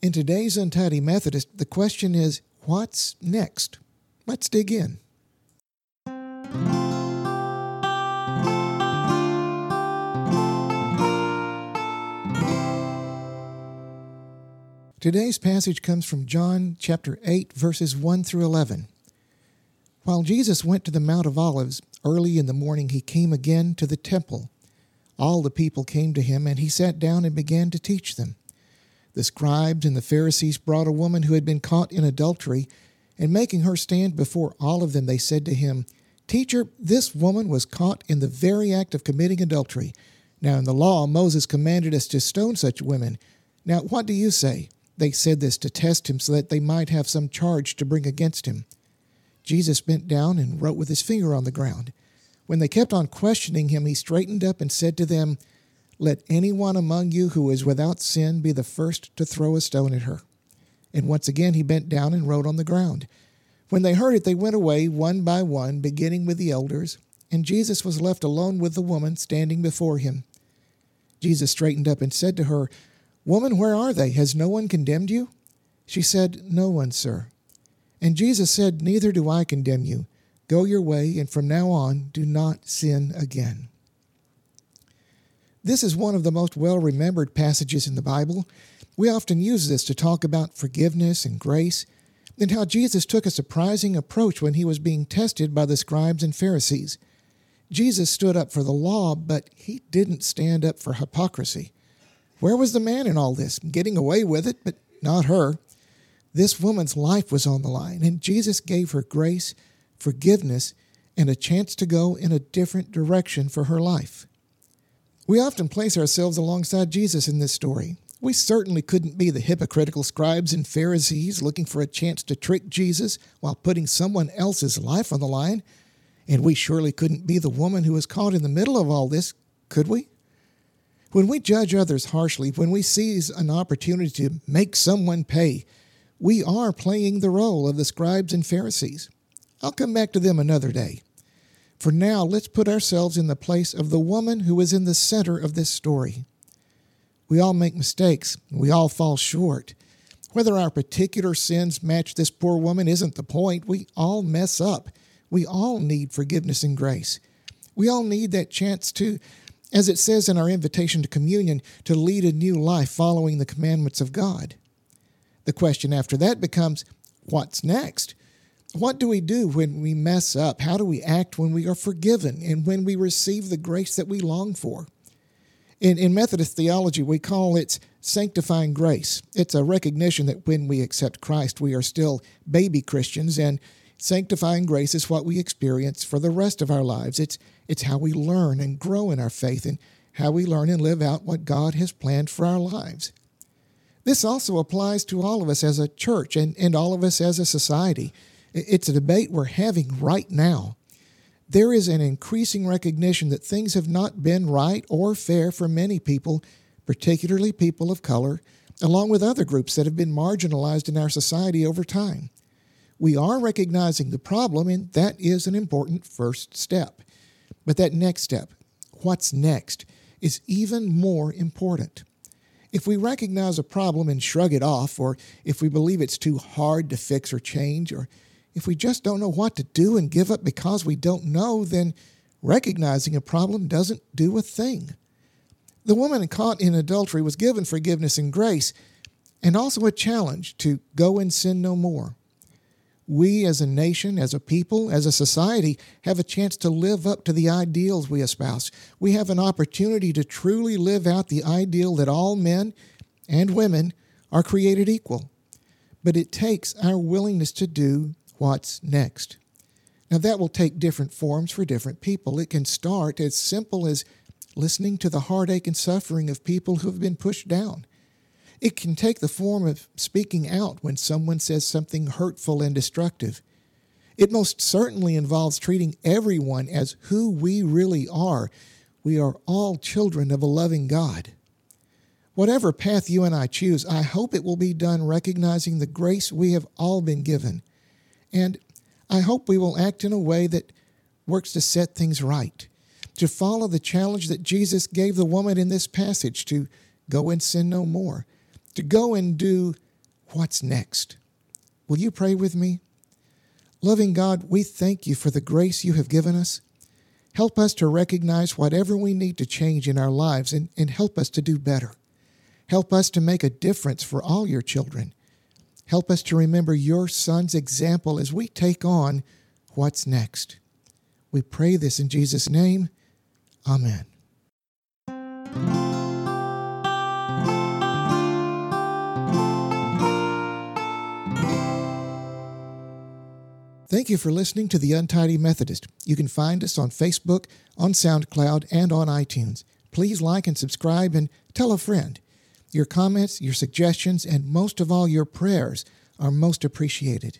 In today's Untidy Methodist, the question is what's next? Let's dig in. Today's passage comes from John chapter 8, verses 1 through 11. While Jesus went to the Mount of Olives, early in the morning he came again to the temple. All the people came to him, and he sat down and began to teach them. The scribes and the Pharisees brought a woman who had been caught in adultery, and making her stand before all of them, they said to him, Teacher, this woman was caught in the very act of committing adultery. Now, in the law, Moses commanded us to stone such women. Now, what do you say? They said this to test him so that they might have some charge to bring against him. Jesus bent down and wrote with his finger on the ground. When they kept on questioning him, he straightened up and said to them, Let anyone among you who is without sin be the first to throw a stone at her. And once again he bent down and wrote on the ground. When they heard it, they went away one by one, beginning with the elders, and Jesus was left alone with the woman standing before him. Jesus straightened up and said to her, Woman, where are they? Has no one condemned you? She said, No one, sir. And Jesus said, Neither do I condemn you. Go your way, and from now on, do not sin again. This is one of the most well remembered passages in the Bible. We often use this to talk about forgiveness and grace, and how Jesus took a surprising approach when he was being tested by the scribes and Pharisees. Jesus stood up for the law, but he didn't stand up for hypocrisy. Where was the man in all this? Getting away with it, but not her. This woman's life was on the line, and Jesus gave her grace, forgiveness, and a chance to go in a different direction for her life. We often place ourselves alongside Jesus in this story. We certainly couldn't be the hypocritical scribes and Pharisees looking for a chance to trick Jesus while putting someone else's life on the line. And we surely couldn't be the woman who was caught in the middle of all this, could we? When we judge others harshly, when we seize an opportunity to make someone pay, we are playing the role of the scribes and Pharisees. I'll come back to them another day. For now, let's put ourselves in the place of the woman who is in the center of this story. We all make mistakes, we all fall short. Whether our particular sins match this poor woman isn't the point. We all mess up. We all need forgiveness and grace. We all need that chance to as it says in our invitation to communion, to lead a new life following the commandments of God. The question after that becomes what's next? What do we do when we mess up? How do we act when we are forgiven and when we receive the grace that we long for? In, in Methodist theology, we call it sanctifying grace. It's a recognition that when we accept Christ, we are still baby Christians, and sanctifying grace is what we experience for the rest of our lives. It's it's how we learn and grow in our faith and how we learn and live out what God has planned for our lives. This also applies to all of us as a church and, and all of us as a society. It's a debate we're having right now. There is an increasing recognition that things have not been right or fair for many people, particularly people of color, along with other groups that have been marginalized in our society over time. We are recognizing the problem, and that is an important first step. But that next step, what's next, is even more important. If we recognize a problem and shrug it off, or if we believe it's too hard to fix or change, or if we just don't know what to do and give up because we don't know, then recognizing a problem doesn't do a thing. The woman caught in adultery was given forgiveness and grace, and also a challenge to go and sin no more we as a nation, as a people, as a society have a chance to live up to the ideals we espouse. We have an opportunity to truly live out the ideal that all men and women are created equal. But it takes our willingness to do what's next. Now, that will take different forms for different people. It can start as simple as listening to the heartache and suffering of people who have been pushed down. It can take the form of speaking out when someone says something hurtful and destructive. It most certainly involves treating everyone as who we really are. We are all children of a loving God. Whatever path you and I choose, I hope it will be done recognizing the grace we have all been given. And I hope we will act in a way that works to set things right, to follow the challenge that Jesus gave the woman in this passage to go and sin no more to go and do what's next. Will you pray with me? Loving God, we thank you for the grace you have given us. Help us to recognize whatever we need to change in our lives and, and help us to do better. Help us to make a difference for all your children. Help us to remember your Son's example as we take on what's next. We pray this in Jesus' name. Amen. Thank you for listening to The Untidy Methodist. You can find us on Facebook, on SoundCloud, and on iTunes. Please like and subscribe and tell a friend. Your comments, your suggestions, and most of all, your prayers are most appreciated.